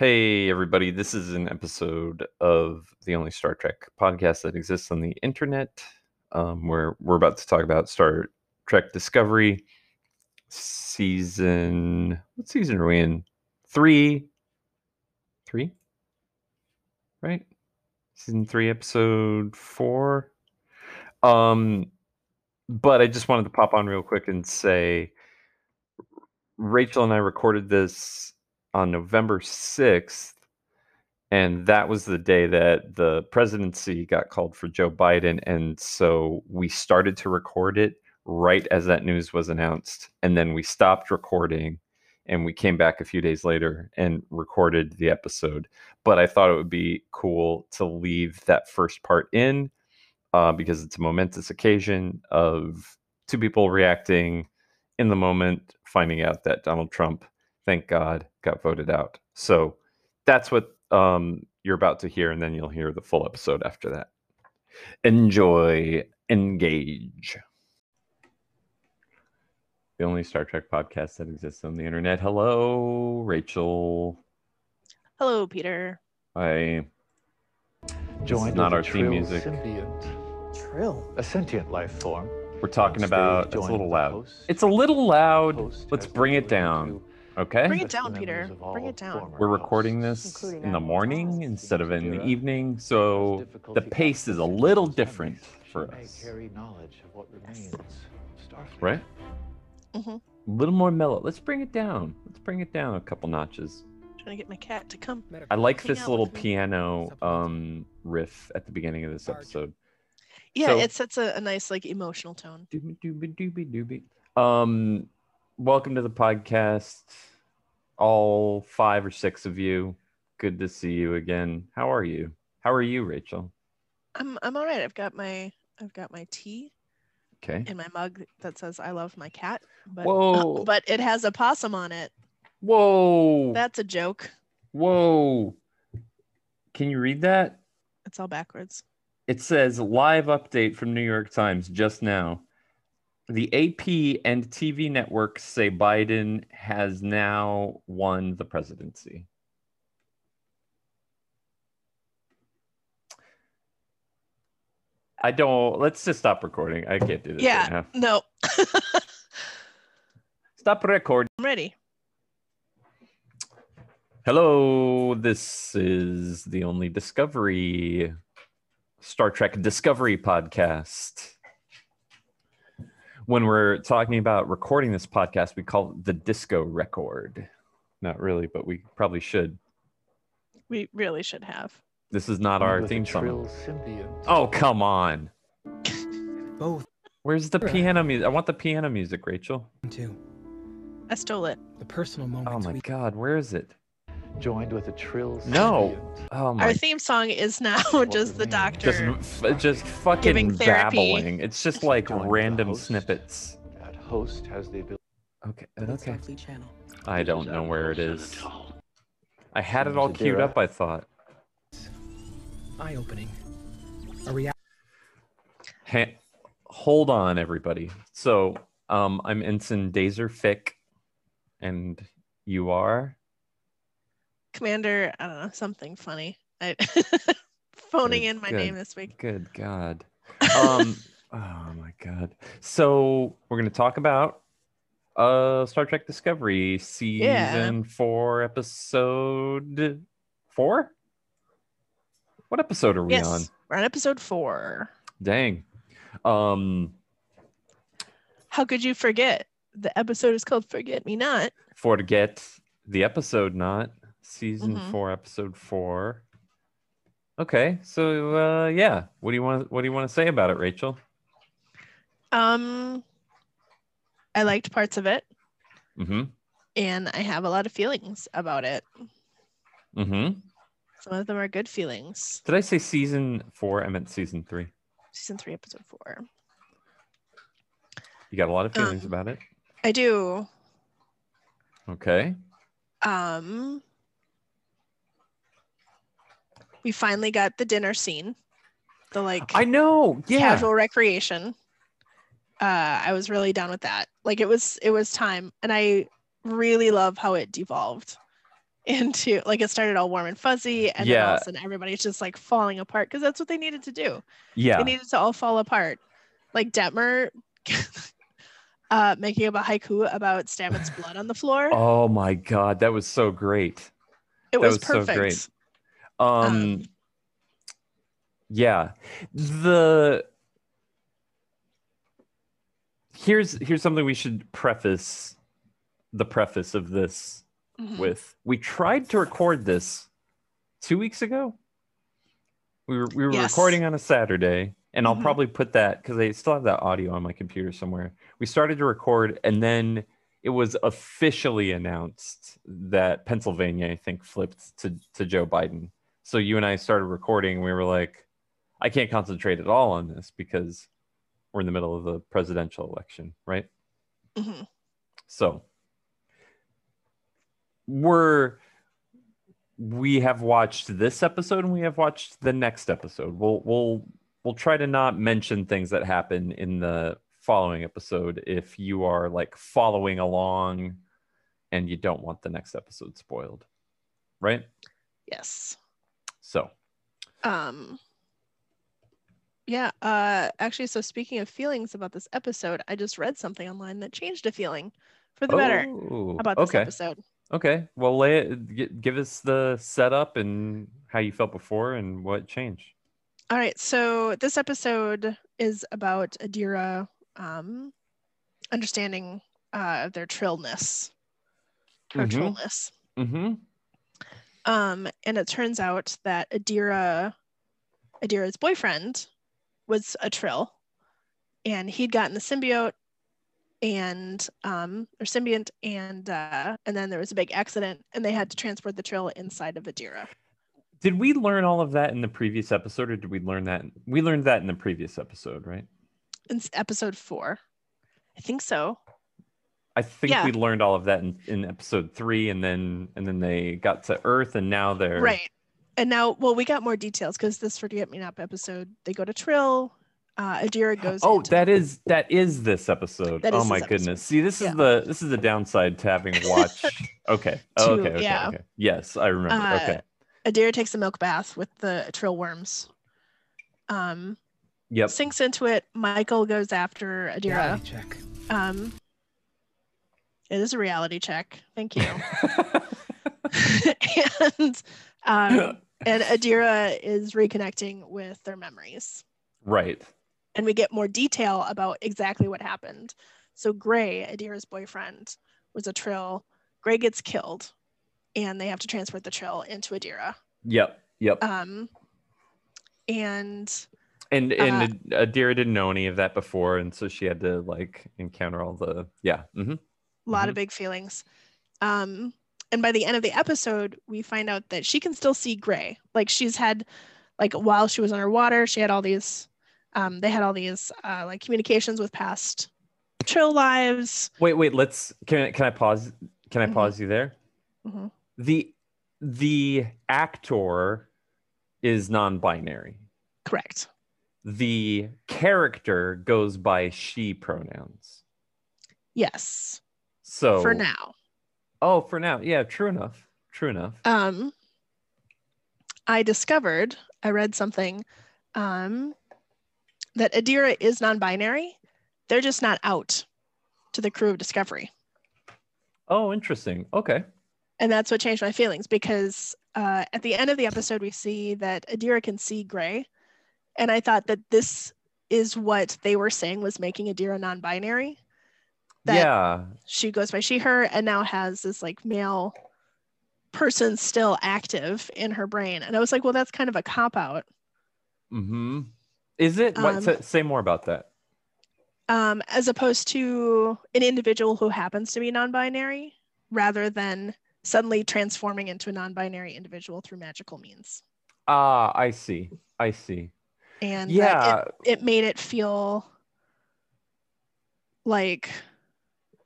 Hey, everybody. This is an episode of the only Star Trek podcast that exists on the internet, um, where we're about to talk about Star Trek Discovery season. What season are we in? Three. Three? Right? Season three, episode four. Um, but I just wanted to pop on real quick and say Rachel and I recorded this on November 6th. And that was the day that the presidency got called for Joe Biden. And so we started to record it right as that news was announced. And then we stopped recording and we came back a few days later and recorded the episode. But I thought it would be cool to leave that first part in uh, because it's a momentous occasion of two people reacting in the moment, finding out that Donald Trump, thank God, got voted out. So that's what um, you're about to hear, and then you'll hear the full episode after that. Enjoy, engage. The only Star Trek podcast that exists on the internet. Hello, Rachel. Hello, Peter. Hi. Joined not with a our theme trill music. Symbiont, Trill. a sentient life form. We're talking about. It's a little loud. host. It's a little loud. Let's bring it ability down. To Okay. Bring it down, Peter. Bring it down. We're recording this in the morning instead of in the evening, so the pace is a little different for She may us. carry knowledge of what remains. Starfleet. Right? Mm-hmm. A little more mellow. Let's bring it down. Let's bring it down a couple notches. Trying to get my cat to come. I like this little piano um riff at the beginning of this episode. Yeah, So- it sets a, a nice like emotional tone. Doobie doobie doobie doobie. Um, welcome to the podcast, all five or six of you. Good to see you again. How are you? How are you, Rachel? I'm I'm all right. I've got my I've got my tea Okay. in my mug that says I love my cat, but Whoa. but it has a possum on it. Whoa. That's a joke. Whoa. Can you read that? It's all backwards. It says live update from New York Times just now. The AP and TV networks say Biden has now won the presidency. I don't. Let's just stop recording. I can't do this Yeah. right. No. Stop recording. I'm ready. Hello, this is the only Discovery Star Trek Discovery podcast. When we're talking about recording this podcast, we call it the disco record. Not really, but we probably should. We really should have. This is not our theme song. Oh, come on. Both Where's the piano music? I want the piano music, Rachel. too. I stole it. The personal moment. Oh moments my God, where is it? Joined with a trill No. Oh my Our theme song is now just the doctor. just f- just fucking Giving babbling. It's just like Join random host. snippets. That host has the ability. Okay, the okay. Starfleet channel. I don't know where it is. I had it all Seems queued up, I thought. Eye opening. A reality. Hey, hold on, everybody. So, um, I'm Ensign Dazer Fick, and you are? Commander, I don't know, something funny. I phoning Good, in my good. name this week. Good God. Um, oh my God. So, we're going to talk about uh Star Trek Discovery season four, episode four? What episode are we yes, on? we're on episode four. Dang. Um, How could you forget? The episode is called Forget Me Not. forget the episode not season Mhm. four episode four okay so uh yeah what do you want what do you want to say about it rachel Um I liked parts of it mm-hmm and I have a lot of feelings about it. mm-hmm Some of them are good feelings. did i say season four i meant season three Season three, episode four. you got a lot of feelings Um, about it I do. okay Um we finally got the dinner scene. The like i know yeah casual recreation. Uh, I was really down with that. Like it was, it was time, and I really love how it devolved. into like it started all warm and fuzzy and then all Yeah. of a sudden everybody's just like falling apart because that's what they needed to do. Yeah. They needed to all fall apart. Like Detmer uh making up a haiku about Stamets blood on the floor. Oh my god, that was so great. it that was, was so perfect. great. Um, Um, yeah. The Here's here's something we should preface the preface of this Mhm. with. We tried to record this 2 weeks ago. We were we were Yes. recording on a Saturday and I'll Mhm. probably put that cuz I still have that audio on my computer somewhere. We started to record and then it was officially announced that Pennsylvania, I think, flipped to, to Joe Biden. So you and I started recording. We were like, I can't concentrate at all on this because we're in the middle of the presidential election, right? Mhm. So we're we have watched this episode and we have watched the next episode. We'll we'll we'll try to not mention things that happen in the following episode if you are like following along and you don't want the next episode spoiled. Right? Yes. So Um yeah, uh actually so speaking of feelings about this episode, I just read something online that changed a feeling for the better Oh, about this okay. episode. Okay. Well, lay it, gi- give us the setup and how you felt before and what changed. All right, so this episode is about Adira um, understanding uh, their trillness, her Mhm. trillness. Mm-hmm. Um, and it turns out that Adira, Adira's boyfriend, was a trill, and he'd gotten the symbiote, and um, or symbiont, and uh, and then there was a big accident, and they had to transport the trill inside of Adira. Did we learn all of that in the previous episode, or did we learn that? We learned that in the previous episode, right? In episode four, I think so. I think Yeah. we learned all of that in, in episode three, and then and then they got to Earth, and now they're Right. And now, well, we got more details because this Forget Me Not episode, they go to Trill. Uh, Adira goes. Oh, into- that is that is this episode. That oh is my this episode. goodness! See, this Yeah. is the this is the downside to having watched. okay. Oh, okay. Okay. yeah. Okay. Yes, I remember. Uh, okay. Adira takes a milk bath with the Trill worms. Um, Yep. sinks into it. Michael goes after Adira. Reality check. Um, it is a reality check. Thank you. and um, and Adira is reconnecting with their memories. right. and we get more detail about exactly what happened. So Gray, Adira's boyfriend, was a trill. Gray gets killed, and they have to transport the trill into Adira. Yep. Yep. Um, and and uh, and Adira didn't know any of that before, and so she had to like encounter all the yeah. hmm a lot Mhm. of big feelings. Um, and by the end of the episode, we find out that she can still see Gray. Like she's had, like while she was underwater, she had all these. Um, they had all these uh, like communications with past trill lives. Wait, wait. Let's can I, can I pause? Can I Mhm. pause you there? Mhm. The the actor is non-binary. Correct. The character goes by she pronouns. Yes. So For now. Oh, for now. Yeah, true enough. True enough. um, I discovered, I read something um, that Adira is non binary. They're just not out to the crew of Discovery. Oh, interesting. Okay. And that's what changed my feelings because uh, at the end of the episode, we see that Adira can see Gray. And I thought that this is what they were saying was making Adira non binary. That yeah. she goes by she, her, and now has this like male person still active in her brain. And I was like, well, that's kind of a cop out. Mm-hmm. Is it? what? Um, say, say more about that. um, as opposed to an individual who happens to be non-binary rather than suddenly transforming into a non-binary individual through magical means Ah, I see. I see. and Yeah. it, it made it feel like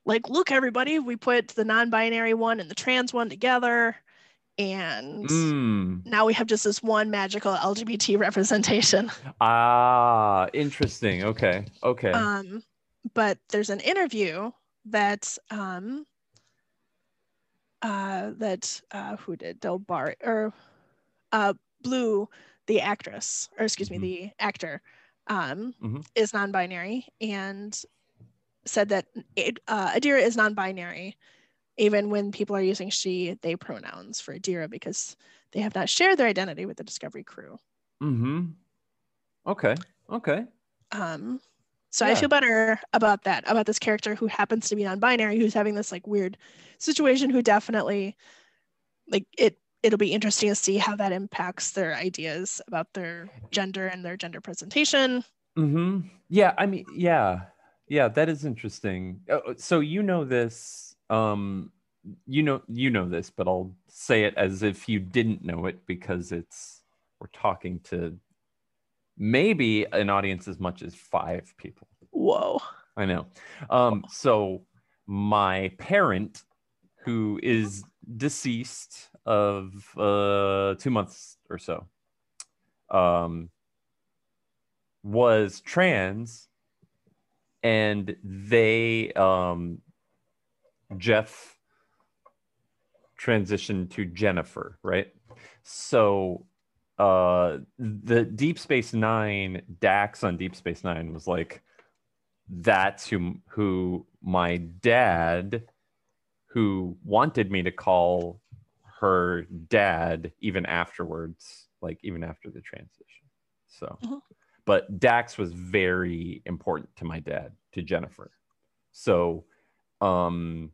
like look everybody we put the non-binary one and the trans one together and Mm. now we have just this one magical lgbt representation Ah, interesting. Okay. Okay. Um, but there's an interview that um, uh, that uh, who did Del Bar or uh, Blu, the actress, or excuse me, the actor, um, Mhm. is non-binary and said that uh, Adira is non-binary, even when people are using she/they pronouns for Adira because they have not shared their identity with the Discovery crew. Mm-hmm. Okay. Okay. Um, so I feel better about that, about this character who happens to be non-binary, who's having this like weird situation, who definitely like it it'll be interesting to see how that impacts their ideas about their gender and their gender presentation. Mm-hmm. Yeah, I mean, yeah, yeah, that is interesting. Uh, So you know this, um, you know, you know this, but I'll say it as if you didn't know it because it's we're talking to maybe an audience as much as five people. Whoa. I know. Um, so my parent, who is deceased of uh, two months or so, um, was trans, and they um, Jeff transitioned to Jennifer, right? So uh the Deep Space Nine Dax on Deep Space Nine was like that's who who my dad who wanted me to call her dad even afterwards like even after the transition so Mhm. But dax was very important to my dad to jennifer. So um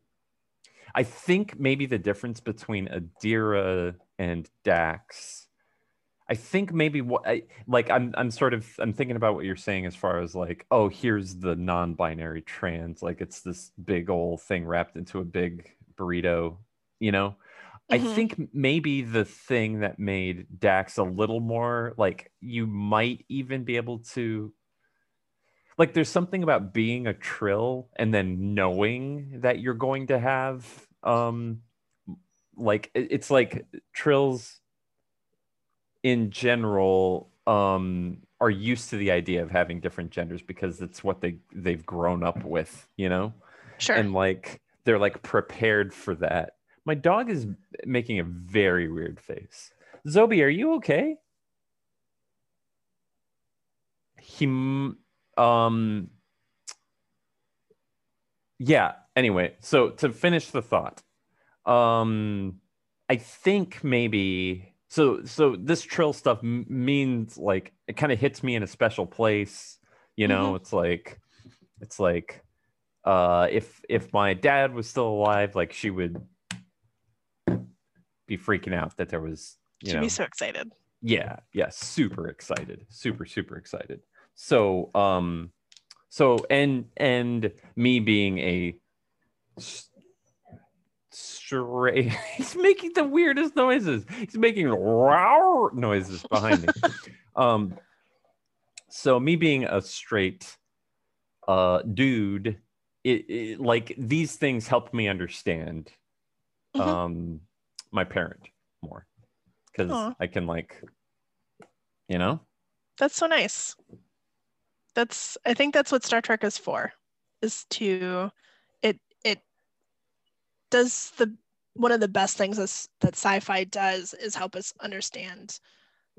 i think maybe the difference between adira and dax I think maybe what I like I'm I'm sort of I'm thinking about what you're saying as far as like oh here's the non-binary trans like it's this big old thing wrapped into a big burrito you know I Mhm. think maybe the thing that made Dax a little more like you might even be able to like there's something about being a trill and then knowing that you're going to have um like it's like trills in general um are used to the idea of having different genders because it's what they they've grown up with you know Sure. and like they're like prepared for that my dog is making a very weird face. Zobi are you okay? He um yeah anyway so to finish the thought um i think maybe so so this trill stuff m- means like it kind of hits me in a special place you know it's like it's like uh if if my dad was still alive like she would be freaking out that there was you be so excited. yeah yeah super excited super super excited so um so and and me being a straight he's making the weirdest noises he's making wow noises behind me um so me being a straight uh dude it, it like these things help me understand Mhm. um my parent more because i can like you know That's so nice. That's I think that's what Star Trek is for, is to it it does the one of the best things that's, that sci-fi does is help us understand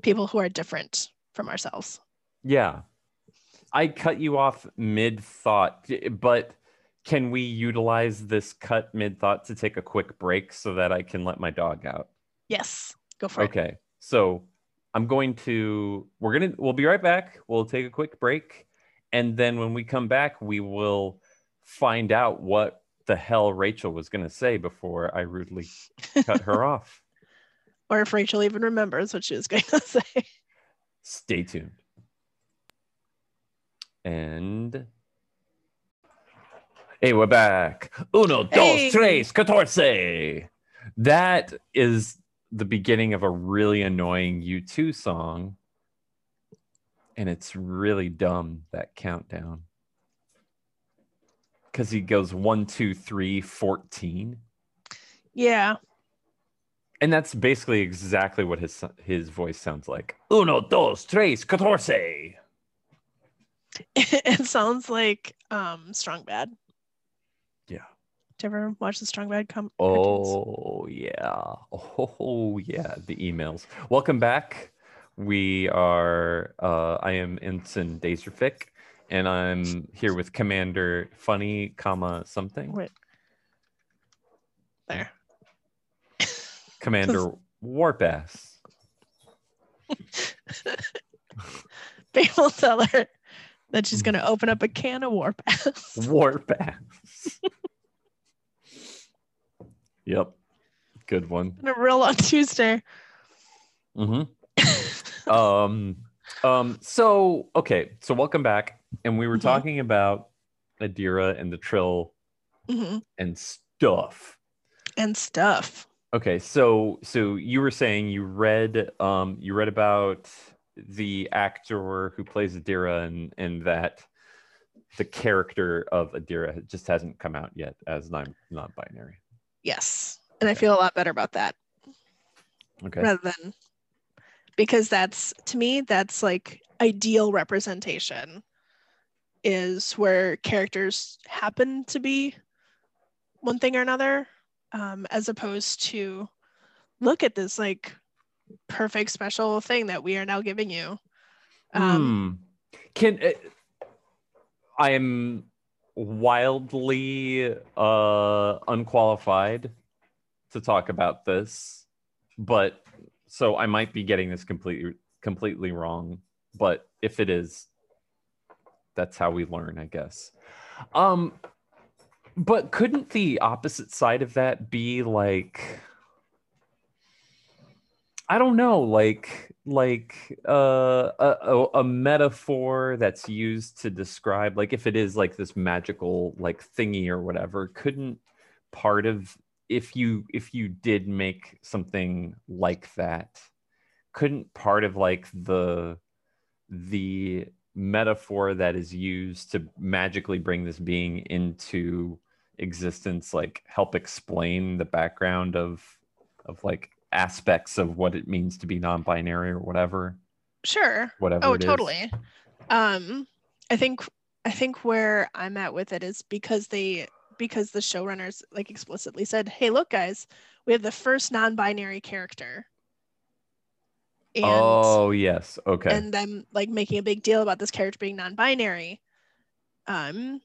people who are different from ourselves. Yeah. I cut you off mid thought, but can we utilize this cut mid thought to take a quick break so that I can let my dog out? Yes, go for it. Okay. So I'm going to, we're going to, we'll be right back. We'll take a quick break. And then when we come back, we will find out what the hell Rachel was going to say before I rudely cut her off. Or if Rachel even remembers what she was going to say. Stay tuned. And hey, we're back. Uno, Hey. dos, tres, catorce. That is the beginning of a really annoying U2 song. And it's really dumb, that countdown. Because he goes one, two, three, 14. Yeah. And that's basically exactly what his his voice sounds like. Uno, dos, tres, catorce. it sounds like um strong bad. You ever watch the Strong Bad com- cartoons? Oh yeah. Oh yeah. The emails. Welcome back. We are uh I am Ensign Daserfic and I'm here with Commander Funny, comma something. Wait. There. Commander Warpass. They will tell her that she's going to open up a can of Warpass. Warpass. yep. Good one. and a real on Tuesday. Mm-hmm. um um so okay so welcome back and we were Mhm. talking about adira and the trill hmm and stuff And stuff. okay so so you were saying you read um you read about the actor who plays adira and and that the character of adira just hasn't come out yet as non non-binary Yes. And I feel a lot better about that okay rather than because that's to me that's like ideal representation is where characters happen to be one thing or another um, as opposed to look at this like perfect special thing that we are now giving you um, Hmm. Can uh, I am wildly uh unqualified to talk about this, but so I might be getting this completely completely wrong. But if it is, that's how we learn, I guess. Um, but couldn't the opposite side of that be like? I don't know, like like uh, a, a metaphor that's used to describe like if it is like this magical like thingy or whatever, couldn't part of if you if you did make something like that, couldn't part of like the the metaphor that is used to magically bring this being into existence like help explain the background of of like aspects of what it means to be non-binary or whatever sure. whatever oh totally. Um i think i think where i'm at with it is because they because the showrunners like explicitly said hey look guys we have the first non-binary character. And oh yes. Okay. and them like making a big deal about this character being non-binary. Um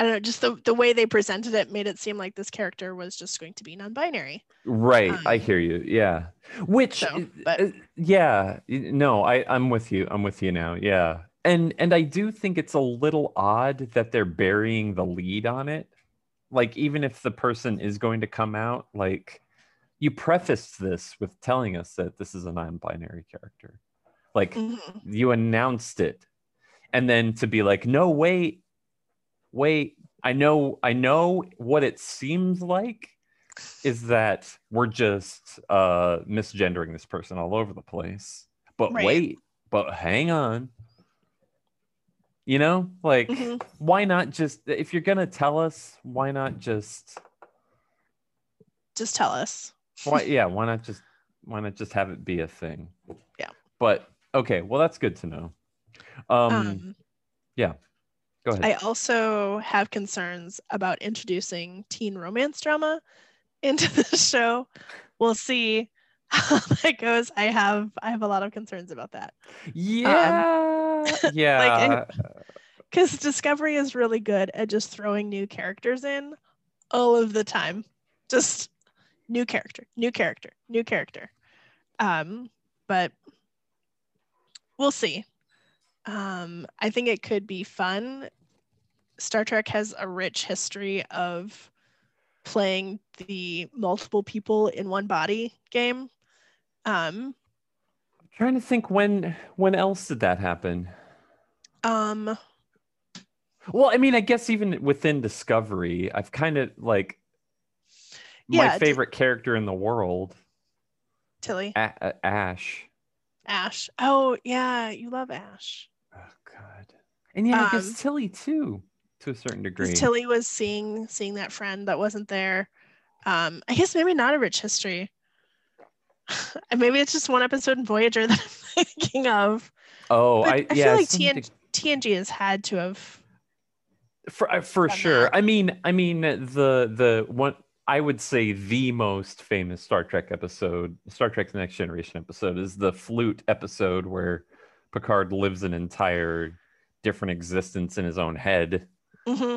i don't know just the, the way they presented it made it seem like this character was just going to be non-binary. Right i um, hear you yeah. Which so, but- uh, yeah no i i'm with you i'm with you now yeah. And and i do think it's a little odd that they're burying the lead on it. Like even if the person is going to come out like you prefaced this with telling us that this is a non-binary character. Like Mhm. you announced it. And then to be like no wait wait i know i know what it seems like is that we're just uh misgendering this person all over the place but Right. wait but hang on you know like Mhm. why not just if you're gonna tell us why not just just tell us why yeah why not just why not just have it be a thing Yeah. but okay well that's good to know um, um go ahead I also have concerns about introducing teen romance drama into the show. We'll see how that goes. I have I have a lot of concerns about that yeah yeah because Discovery is really good at just throwing new characters in all of the time. Just new character, new character, new character. Um, but we'll see. Um, I think it could be fun. Star Trek has a rich history of playing the multiple people in one body game. Um, trying to think when when else did that happen um, well i mean i guess even within discovery i've kind of like Yeah, my favorite character in the world Tilly, A- ash Ash. Oh yeah, you love Ash. oh god and yeah i Um, guess tilly too to a certain degree Tilly was seeing seeing that friend that wasn't there. Um, I guess maybe not a rich history. Maybe it's just one episode in Voyager that I'm thinking of. oh But i, I, yeah feel like something- TNG, TNG has had to have for uh, for sure. that. I mean, I mean the the one I would say the most famous Star Trek episode, Star Trek: The Next Generation episode, is the flute episode where Picard lives an entire different existence in his own head. hmm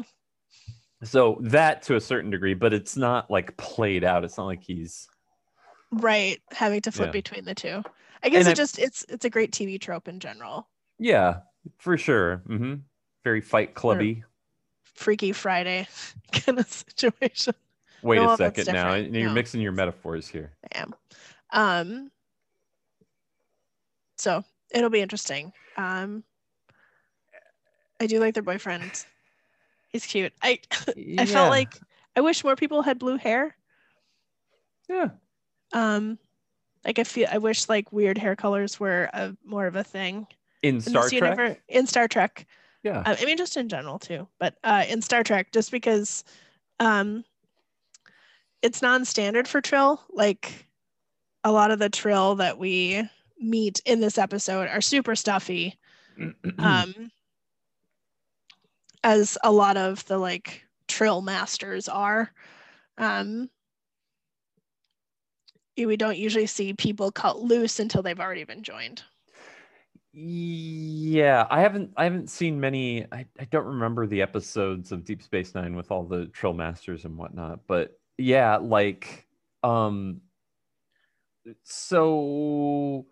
So that to a certain degree, but it's not like played out. It's not like he's Right, having to flip Yeah. between the two. I guess And it I- just it's it's a great TV trope in general. yeah, for sure. hmm Very Fight Clubby. Freaky Friday kind of situation. Wait No, a second now. different. You're No. mixing your metaphors here. I am. Um, so it'll be interesting. Um, I do like their boyfriend. He's cute. I I felt like I wish more people had blue hair. yeah. Um, like I feel I wish like weird hair colors were a, more of a thing In in Star this Trek. universe. In Star Trek, Yeah. Uh, I mean, just in general too, but uh, in Star Trek, just because um, it's non-standard for Trill. Like a lot of the Trill that we meet in this episode are super stuffy, um, as a lot of the like Trill masters are. Um, we don't usually see people cut loose until they've already been joined. Yeah, I haven't I haven't seen many I, I don't remember the episodes of Deep Space Nine with all the Trill Masters and whatnot, but yeah, like um so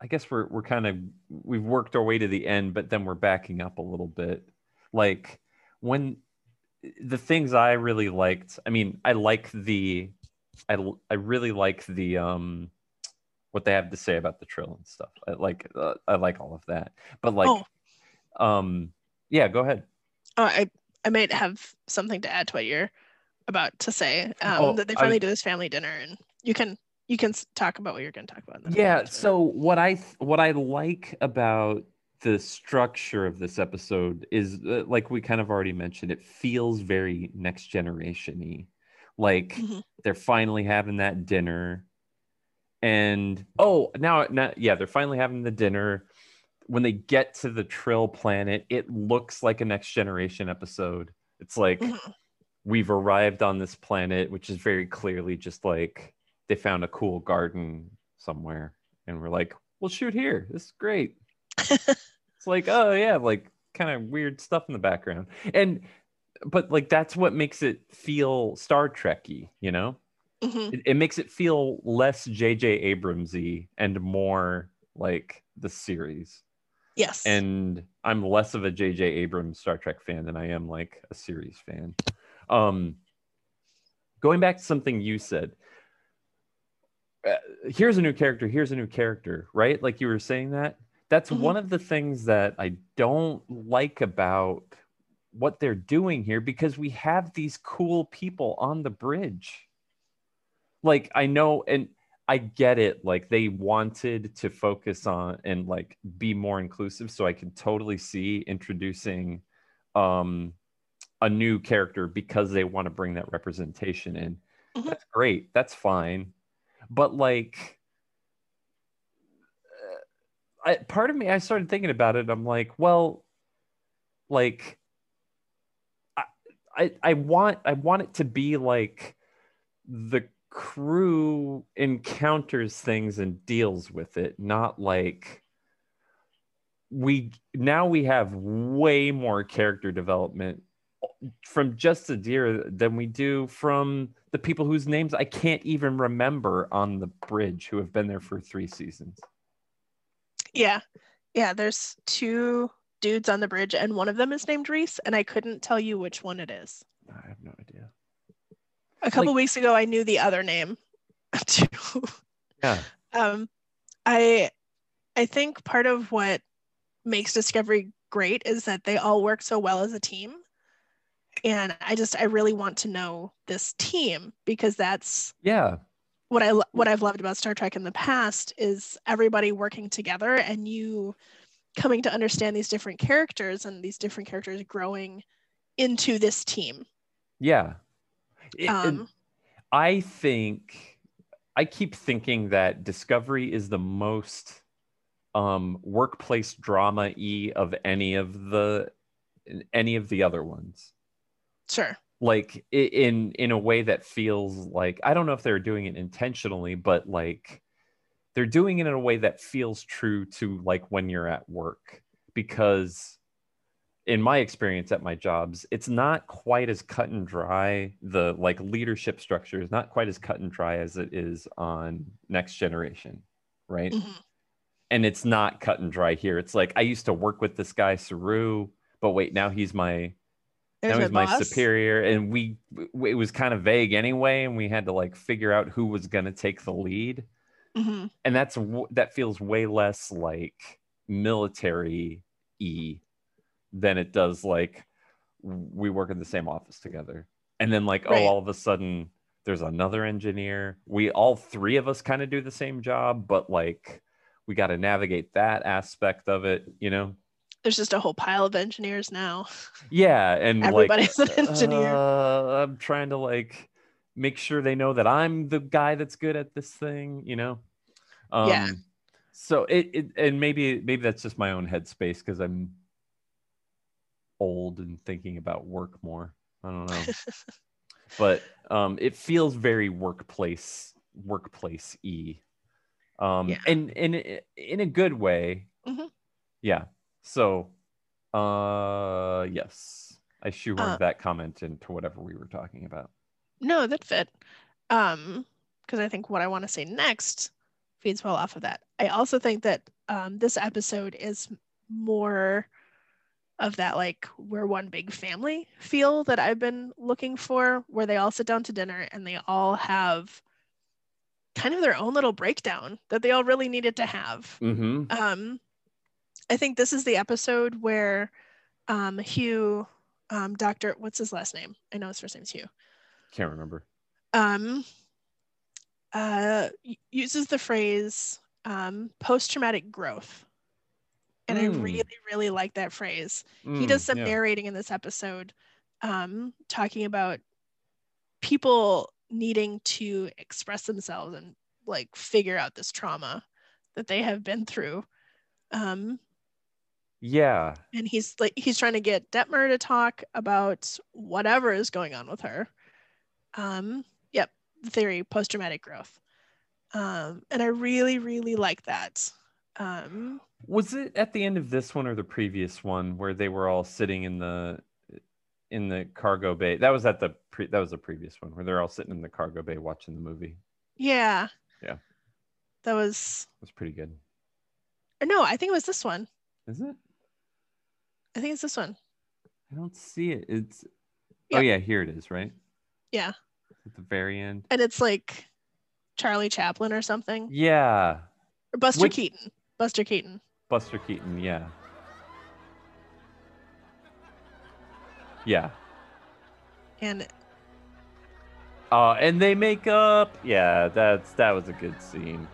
I guess we're we're kind of we've worked our way to the end, but then we're backing up a little bit. Like when the things I really liked, I mean, I like the I I really like the um what they have to say about the trill and stuff. I like uh, I like all of that. But like Oh. um yeah, go ahead. Oh, I I might have something to add to what you're about to say. Um, Oh, that they I- finally do this family dinner, and you can you can talk about what you're going to talk about. in the Yeah, so what I what I like about the structure of this episode is uh, like we kind of already mentioned it feels very next generation-y. Like Mhm. they're finally having that dinner and oh now, now yeah they're finally having the dinner when they get to the trill planet it looks like a next generation episode it's like Mhm. We've arrived on this planet which is very clearly just like they found a cool garden somewhere and we're like we'll shoot here. This is great. It's like oh yeah like kind of weird stuff in the background. And but like that's what makes it feel star trekky you know? Mhm. it, it makes it feel less jj abramsy and more like the series. Yes. and i'm less of a jj abrams star trek fan than i am like a series fan um going back to something you said uh, here's a new character here's a new character right? Like you were saying that. That's Mhm. one of the things that i don't like about what they're doing here because we have these cool people on the bridge. Like i know and i get it like they wanted to focus on and like be more inclusive so i can totally see introducing um a new character because they want to bring that representation in Mhm. that's great that's fine but like uh, I, part of me i started thinking about it i'm like well like I, I i want i want it to be like the crew encounters things and deals with it not like we now we have way more character development from just Adira than we do from the people whose names I can't even remember on the bridge who have been there for three seasons. yeah. Yeah. There's two dudes on the bridge, and one of them is named Rhys, and I couldn't tell you which one it is. I have no idea. A couple Like- weeks ago, I knew the other name. too. Yeah. um, I I think part of what makes Discovery great is that they all work so well as a team. And I just I really want to know this team because that's Yeah. what I what I've loved about Star Trek in the past is everybody working together and you coming to understand these different characters and these different characters growing into this team. Yeah. It- Um, I think I keep thinking that Discovery is the most um, workplace drama e of any of the any of the other ones Sure. like in in a way that feels like i don't know if they're doing it intentionally but like they're doing it in a way that feels true to like when you're at work because in my experience at my jobs it's not quite as cut and dry the like leadership structure is not quite as cut and dry as it is on next generation right Mhm. and it's not cut and dry here it's like i used to work with this guy saru but wait now he's my There's was my boss. superior and we it was kind of vague anyway and we had to like figure out who was going to take the lead Mhm. and that's that feels way less like military e than it does like we work in the same office together and then like Right. oh all of a sudden there's another engineer we all three of us kind of do the same job but like we got to navigate that aspect of it you know There's just a whole pile of engineers now. yeah and Everybody's like an engineer. uh, i'm trying to like make sure they know that i'm the guy that's good at this thing you know um Yeah. so it, it and maybe maybe that's just my own headspace because i'm old and thinking about work more i don't know but um it feels very workplace workplace e um Yeah. and and i- in a good way Mhm. yeah so uh yes i shoehorned Uh, that comment into whatever we were talking about No, that fit. Um, because I think what I want to say next feeds well off of that. I also think that um, this episode is more of that like we're one big family feel that I've been looking for, where they all sit down to dinner and they all have kind of their own little breakdown that they all really needed to have. mm-hmm Um, I think this is the episode where um, Hugh, um, Doctor, what's his last name? I know his first name's Hugh. can't remember um, uh, uses the phrase um, post-traumatic growth. And I Mm. really, really like that phrase. he does Mm, some yeah. narrating in this episode, um, talking about people needing to express themselves and like figure out this trauma that they have been through. Um, yeah and he's like he's trying to get Detmer to talk about whatever is going on with her. Um, yep, the theory post traumatic growth. Um, and I really, really like that. Um, was it at the end of this one or the previous one where they were all sitting in the in the cargo bay that was at the pre that was the previous one where they're all sitting in the cargo bay watching the movie yeah. Yeah. That was it was pretty good no, I think it was this one. is it I think it's this one. i don't see it it's oh yeah here it is right Yeah. at the very end And it's like Charlie Chaplin or something. yeah Or Buster Which- Keaton. Buster Keaton. buster keaton yeah yeah And Uh, and they make up. Yeah, that's that was a good scene.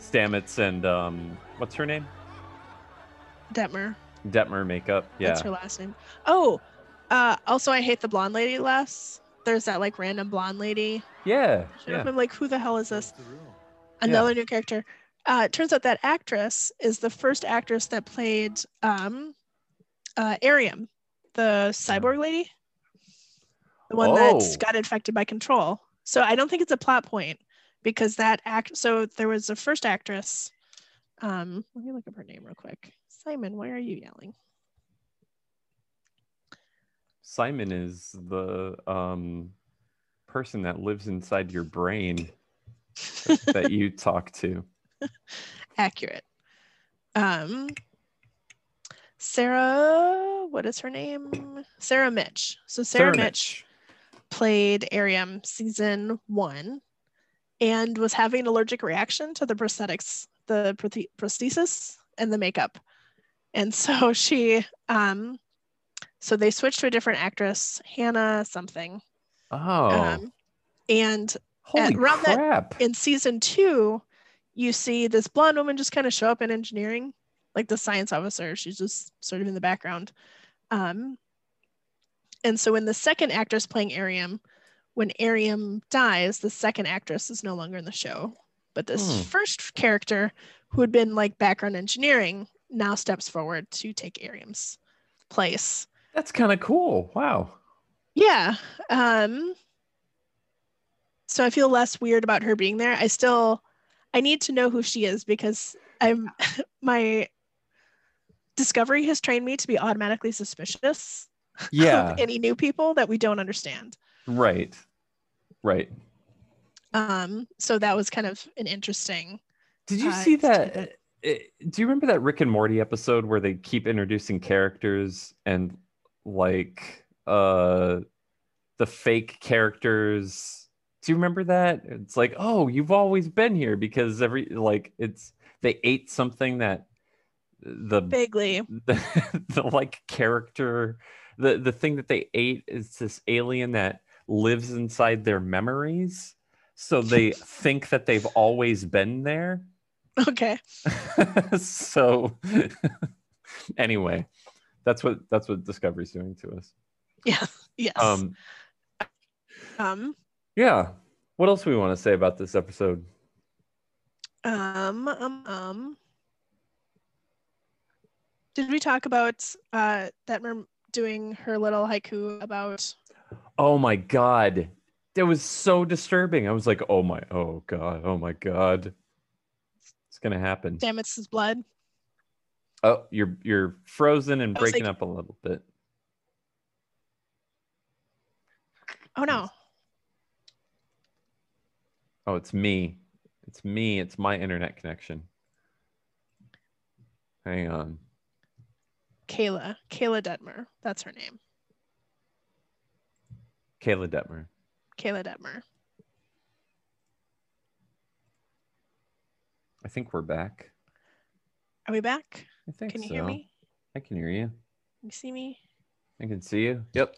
Stamets and um, what's her name? Detmer. Detmer makeup. Yeah. That's her last name. Oh, uh, also I hate the blonde lady less. There's that like random blonde lady. Yeah. Yeah. Yeah. I'm like, who the hell is this? the room. Another new character. Uh, it turns out that actress is the first actress that played um, uh, Airiam, the cyborg lady, the one Oh. that got infected by control. So I don't think it's a plot point because that act. So there was a first actress. Um, let me look up her name real quick. Simon, why are you yelling? Simon is the um person that lives inside your brain that you talk to. accurate. Um, Sarah, what is her name? Sarah Mitich. So Sarah, Mitich, played Airiam season one and was having an allergic reaction to the prosthetics, the prothe- prosthesis and the makeup. And so she, um, so they switched to a different actress, Hannah something. Oh, Um, and holy around that- crap! in season two, you see this blonde woman just kind of show up in engineering, like the science officer. She's just sort of in the background. Um, and so, when the second actress playing Airiam, when Airiam dies, the second actress is no longer in the show. But this Hmm. first character, who had been like background engineering, now steps forward to take Airiam's place. That's kind of cool. Wow. Yeah. Um so I feel less weird about her being there. I still I need to know who she is because I'm my discovery has trained me to be automatically suspicious Yeah. of any new people that we don't understand. right. Right. Um so that was kind of an interesting Did you Uh, see that? Tidbit. uh, Do you remember that Rick and Morty episode where they keep introducing characters and like uh the fake characters? Do you remember that? It's like, oh, you've always been here because every like it's they ate something that the vaguely the, the like character the the thing that they ate is this alien that lives inside their memories so they think that they've always been there okay. so anyway that's what that's what discovery's doing to us Yeah. Yes. um um yeah what else do we want to say about this episode Um, um, um. Did we talk about uh Detmer doing her little haiku about? oh my god that was so disturbing i was like oh my oh god oh my god gonna happen Stamets' blood. Oh, you're you're frozen and breaking like- up a little bit. Oh no. Oh, it's me. It's me. It's my internet connection. Hang on. Kayla. Kayla Detmer. That's her name. Kayla Detmer. Kayla Detmer. I think we're back. Are we back? I think Can you so. hear me? I can hear you. You see me? I can see you. Yep.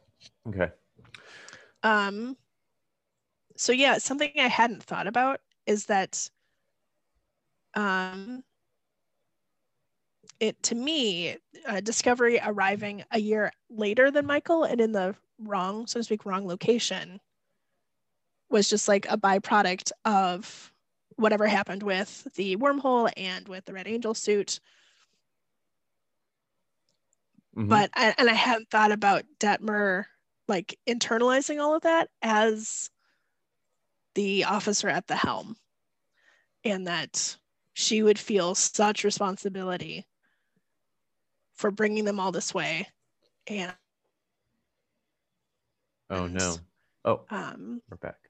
Okay. Um so yeah, something I hadn't thought about is that um it to me uh, discovery arriving a year later than michael and in the wrong so to speak wrong location was just like a byproduct of whatever happened with the wormhole and with the red angel suit Mhm. but I, and I hadn't thought about Detmer like internalizing all of that as the officer at the helm, and that she would feel such responsibility for bringing them all this way, and oh no. Oh, um, we're back.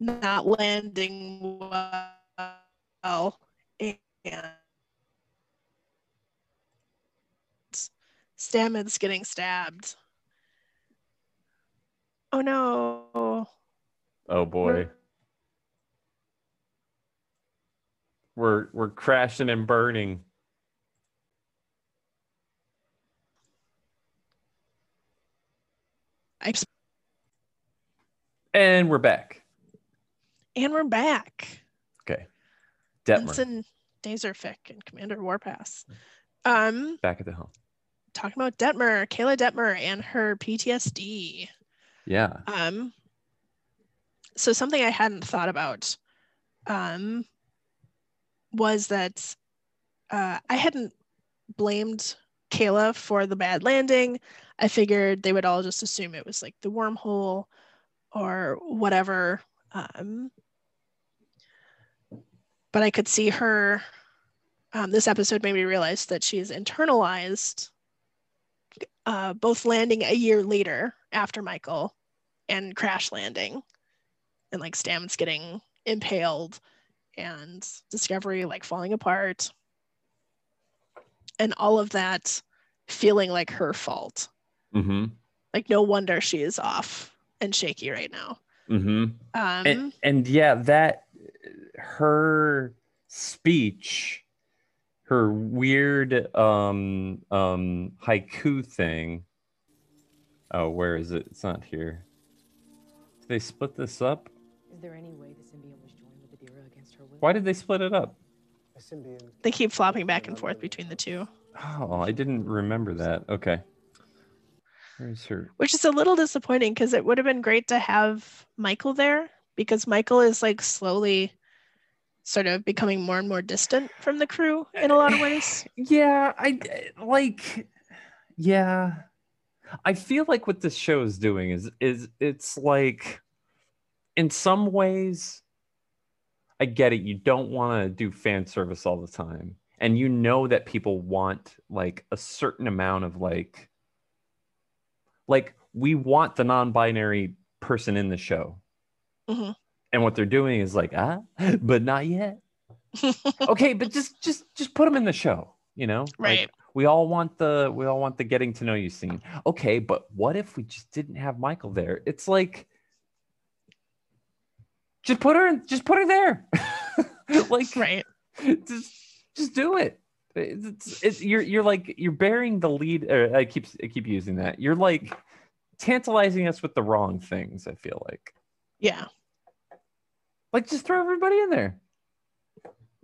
Not landing well, and Stamets getting stabbed. Oh no. Oh boy. We're we're crashing and burning. I, And we're back. And we're back. Okay. Detmer Ensign Daserfic and Commander Warpass. Um, back at the helm. talking about Detmer, Kayla Detmer and her PTSD. Yeah. Um, so something I hadn't thought about um, was that uh, I hadn't blamed Kayla for the bad landing. I figured they would all just assume it was like the wormhole or whatever. Um, but I could see her. Um, this episode made me realize that she's internalized uh, both landing a year later after Michael and crash landing and like Stamets getting impaled and Discovery like falling apart and all of that feeling like her fault. Mm-hmm. Like no wonder she is off and shaky right now. Mm-hmm. Um, and, and yeah, that her speech, her weird um um haiku thing. Oh, where is it? It's not here. Did they split this up? Is there any way the symbiote was joined with Adira against her will? Why did they split it up? They keep flopping back and forth between the two, Oh, I didn't remember that. Okay. Where's her? which is a little disappointing because it would have been great to have Michael there because Michael is like slowly sort of becoming more and more distant from the crew in a lot of ways. Yeah, I like. Yeah, I feel like what this show is doing is is it's like in some ways I get it you don't want to do fan service all the time and you know that people want like a certain amount of like like we want the non-binary person in the show Mhm. And what they're doing is like ah but not yet. Okay but just just just put them in the show you know? Like, Right. we all want the we all want the getting to know you scene. Okay but what if we just didn't have michael there? It's like just put her in just put her there. Like right. just just do it. It's, it's, it's you're you're like you're bearing the lead i keep i keep using that. You're like tantalizing us with the wrong things i feel like. Yeah. Like just throw everybody in there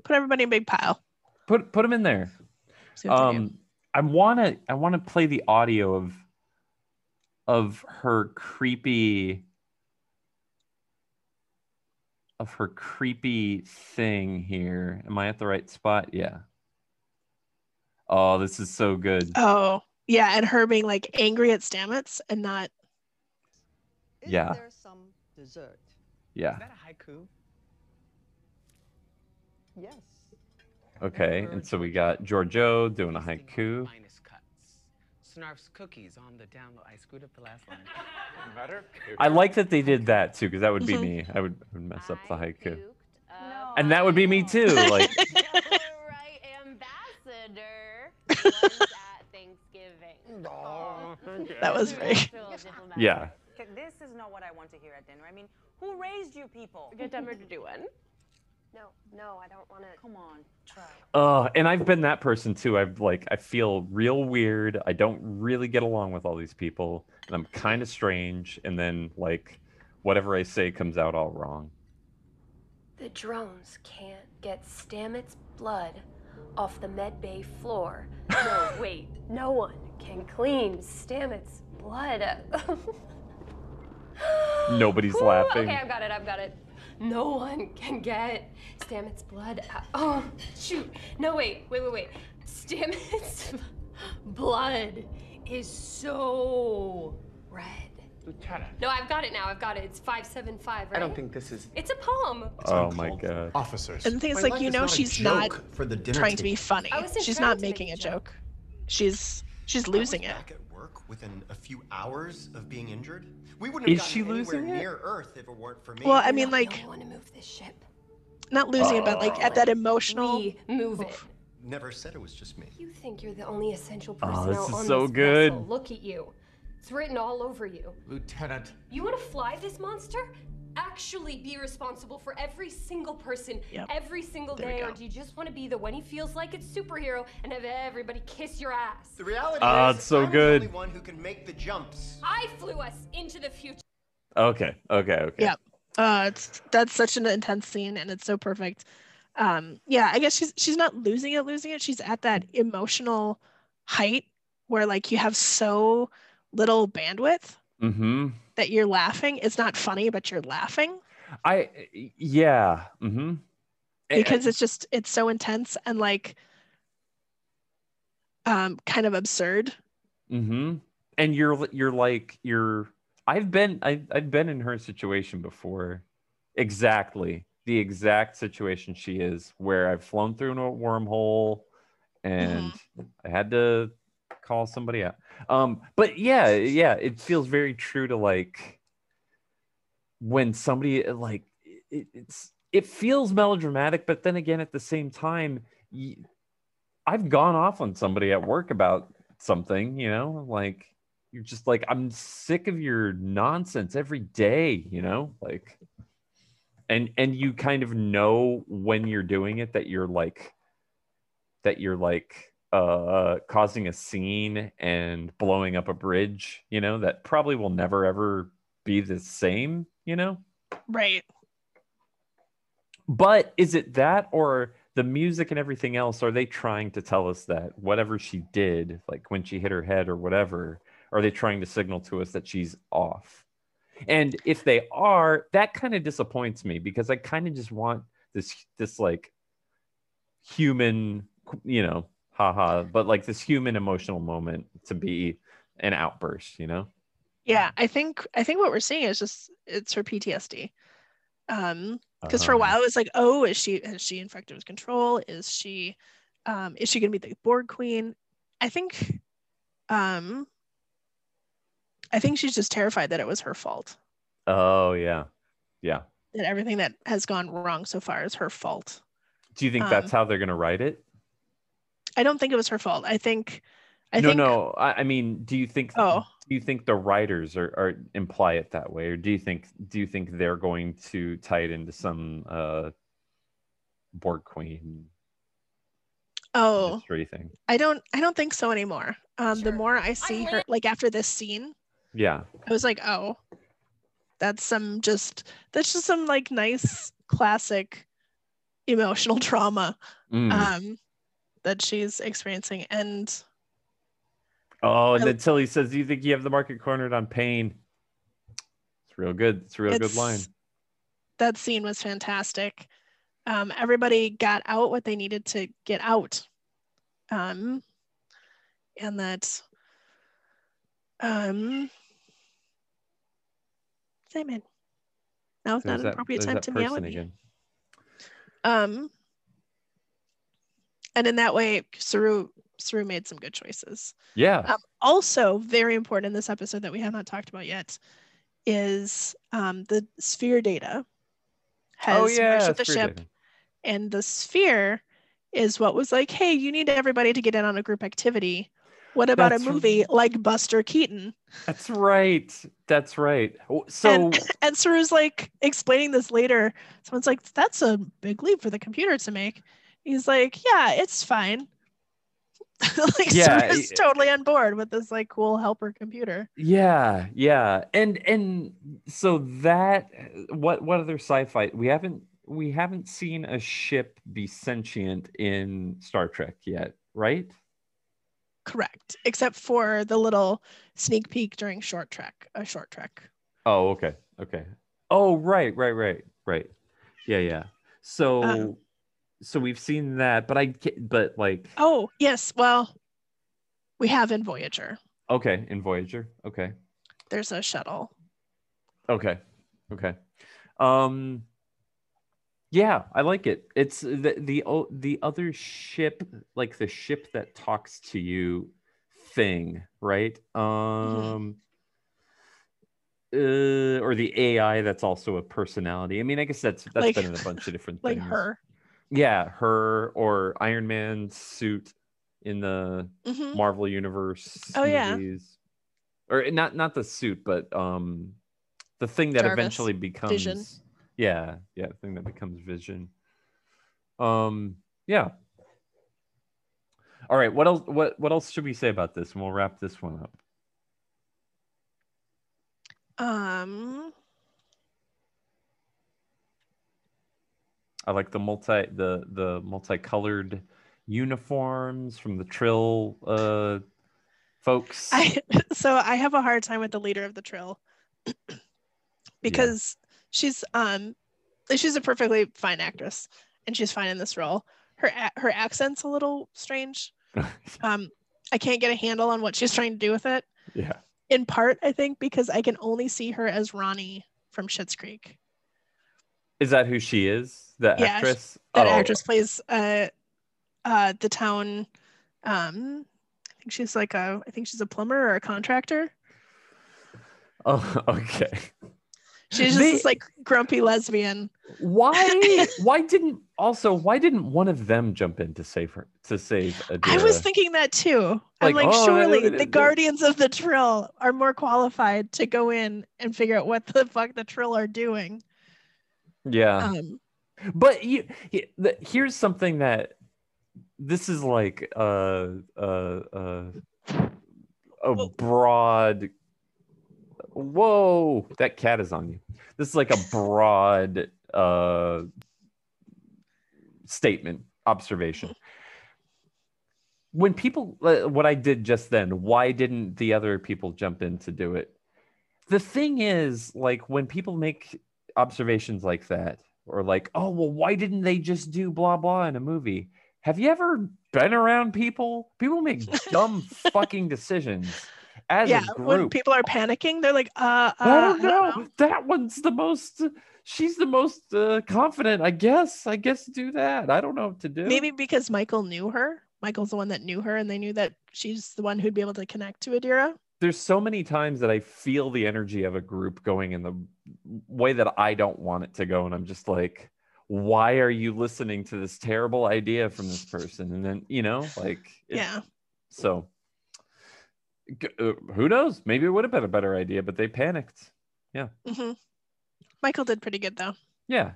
Put everybody in a big pile. put put them in there See what they do. um i want to i want to play the audio of of her creepy of her creepy thing here am i at the right spot yeah oh this is so good Oh, yeah, and her being like angry at Stamets and not Is Yeah. there some dessert? yeah Is that a haiku? Yes. okay and so we got Georgiou doing a haiku Finest cuts. Snarf's cookies on the download. I screwed up the last line. Matter? i like that they did that too because that would be Mhm. me i would, I would mess up the haiku puked up and that would be me too like right ambassador was at Thanksgiving. that was very Natural yeah this is not what I want to hear at dinner. I mean, who raised you people? Get Detmer to do one. No, no, I don't want to. Come on, try. Uh, and I've been that person too. I've like I feel real weird. I don't really get along with all these people, and I'm kind of strange. And then like whatever I say comes out all wrong. The drones can't get Stamets' blood off the med bay floor. No, wait, no one can clean Stamets' blood. Nobody's Whew, laughing. Okay, I've got it, I've got it. No one can get Stamets' blood. out- Oh, shoot. No, wait, wait, wait, wait. Stamets' blood is so red. Lieutenant. No, I've got it now. I've got it. It's 575, right? I don't think this is. It's a poem. Oh my god. Officers. And the thing is, my like, you is know, not she's not joke for the trying to be funny. She's not making a a joke. joke. She's she's losing it. Back at work within a few hours of being injured. We wouldn't Is have she gotten anywhere losing it? near Earth if it weren't for me. Well, I mean, not the like, only one to move this ship. not losing it, but like at that emotional. We move it. never said it was just me. You think you're the only essential Oh, personnel this is on so this good. vessel. Look at you. It's written all over you. Lieutenant. You want to fly this monster? Actually be responsible for every single person Yep. every single There day, or do you just want to be the when he feels like it's superhero and have everybody kiss your ass? The reality Ah, is, it's so I'm good. the only one who can make the jumps. I flew us into the future. Okay. Okay. Okay. Yep. Uh, it's that's such an intense scene, and it's so perfect. Um, yeah, I guess she's she's not losing it, losing it. She's at that emotional height where like you have so little bandwidth Mm-hmm. That you're laughing. It's not funny, but you're laughing I yeah. Mm-hmm. because it's just it's so intense and like um kind of absurd. Mm-hmm. And you're you're like you're I've been I, I've been in her situation before. Exactly. The exact situation she is where I've flown through a wormhole and I had to call somebody out. Um but yeah, yeah, it feels very true to like when somebody like it, it's it feels melodramatic, but then again at the same time I've gone off on somebody at work about something, you know, like you're just like, I'm sick of your nonsense every day, you know, like, and and you kind of know when you're doing it that you're like, that you're like uh causing a scene and blowing up a bridge, you know, that probably will never ever be the same, you know. Right. But is it that or the music and everything else? Are they trying to tell us that whatever she did, like when she hit her head or whatever, are they trying to signal to us that she's off? And if they are, that kind of disappoints me because I kind of just want this this like human, you know, haha, but like this human emotional moment to be an outburst, you know? Yeah, I think I think what we're seeing is just it's her PTSD. Um, because for a Um, while it was like, oh, is she is she infected with control? Is she um is she gonna be the Borg queen? I think um I think she's just terrified that it was her fault. Oh yeah. Yeah. That everything that has gone wrong so far is her fault. Do you think Um, that's how they're gonna write it? I don't think it was her fault. I think I no, think no. I, I mean, do you think? Oh. Do you think the writers are, are imply it that way, or do you think do you think they're going to tie it into some uh, Borg Queen oh mystery thing? I don't I don't think so anymore. Um the more I see her like after this scene, Yeah. I was like, oh, that's some just that's just some like nice classic emotional trauma Mm. um that she's experiencing. And oh, and then Tilly says, "Do you think you have the market cornered on pain?" It's real good. It's a real good line. that scene was fantastic. Um, everybody got out what they needed to get out. Um, and that um Simon. Now it's not an appropriate time to meow at me. again. Um, and in that way, Saru Saru made some good choices. Yeah. Um, also, very important in this episode that we have not talked about yet is um, the sphere data has oh merged yeah. with the ship, David. and the sphere is what was like, hey, you need everybody to get in on a group activity. What about That's a movie like Buster Keaton? That's right. That's right. Oh, So and and Saru's like explaining this later. Someone's like, "That's a big leap for the computer to make." He's like, "Yeah, it's fine." like Yeah, Saru's y- totally on board with this like cool helper computer. Yeah, yeah. And and so that what what other sci-fi we haven't we haven't seen a ship be sentient in Star Trek yet, right? Correct, except for the little sneak peek during short trek, a short trek. Oh, okay. Okay. Oh, right, right, right, right. Yeah, yeah. So Um, so we've seen that, but I but like Oh yes, well, we have in Voyager. okay, in Voyager. Okay. There's a shuttle. Okay. Okay. Um yeah, I like it. It's the the the other ship, like the ship that talks to you thing, right? Um uh, or the AI that's also a personality. I mean, I guess that's that's Like- been in a bunch of different Like things. her. Yeah, her or Iron Man's suit in the Mhm. Marvel universe Oh, yeah. movies. Or not not the suit, but um the thing that Jarvis. eventually becomes Vision. Yeah, yeah, the thing that becomes Vision. Um yeah. All right, what else what what else should we say about this? And we'll wrap this one up. Um, I like the multi the the multicolored uniforms from the Trill uh folks. I so I have a hard time with the leader of the Trill because she's um she's a perfectly fine actress and she's fine in this role. Her her accent's a little strange. Um, I can't get a handle on what she's trying to do with it. yeah. In part, I think because I can only see her as Ronnie from Schitt's Creek. Is that who she is? The Yeah, actress? That Oh, actress plays uh uh the town. Um, I think she's like a I think she's a plumber or a contractor. Oh, okay. She's just They- this like grumpy lesbian. Why? why didn't also? Why didn't one of them jump in to save her? To save I was thinking that too. I'm Like, like, oh, surely th- the th- guardians of the Trill are more qualified to go in and figure out what the fuck the Trill are doing. Yeah, Um, but you. Here's something that this is like a a a, a broad. Whoa, that cat is on you. This is like a broad uh statement observation when people uh, what i did just then why didn't the other people jump in to do it the thing is like when people make observations like that or like oh well why didn't they just do blah blah in a movie have you ever been around people people make dumb fucking decisions as yeah, when people are panicking, they're like, uh, uh I don't know. That one's the most. She's the most uh, confident. I guess. I guess do that. I don't know what to do. Maybe because Michael knew her. Michael's the one that knew her, and they knew that she's the one who'd be able to connect to Adira. There's so many times that I feel the energy of a group going in the way that I don't want it to go, and I'm just like, why are you listening to this terrible idea from this person? And then you know, like, Yeah. So, uh, who knows? Maybe it would have been a better idea, but they panicked. Yeah, hmm Michael did pretty good though. yeah,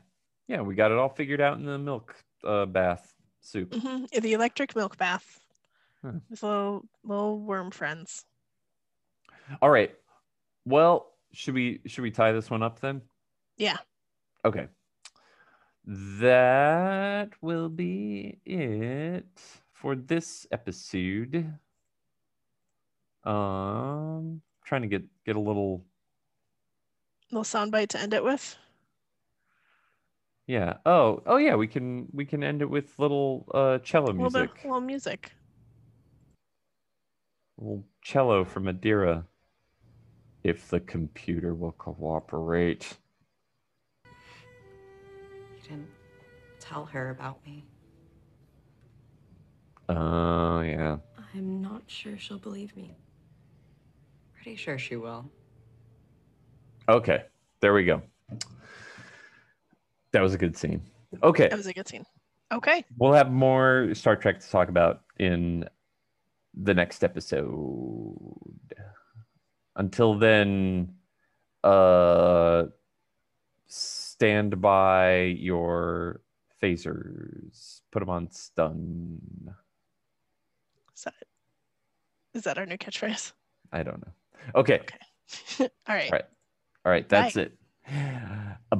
yeah. We got it all figured out in the milk uh, bath soup. hmm The electric milk bath Huh. with little little worm friends. All right. Well, should we should we tie this one up then? Yeah. Okay. That will be it for this episode. Um trying to get get a little Little soundbite to end it with. yeah. Oh, oh yeah, we can we can end it with little uh cello A little music. bit, little music. little cello from Adira. If the computer will cooperate. You didn't tell her about me. Oh yeah. I'm not sure she'll believe me. Pretty sure she will. Okay, there we go. That was a good scene. Okay, That was a good scene. Okay. we'll have more Star Trek to talk about in the next episode. Until then, uh, stand by your phasers. Put them on stun. Is that, is that our new catchphrase? I don't know. Okay. okay. All right. All right. All right. That's Bye. it. Bye.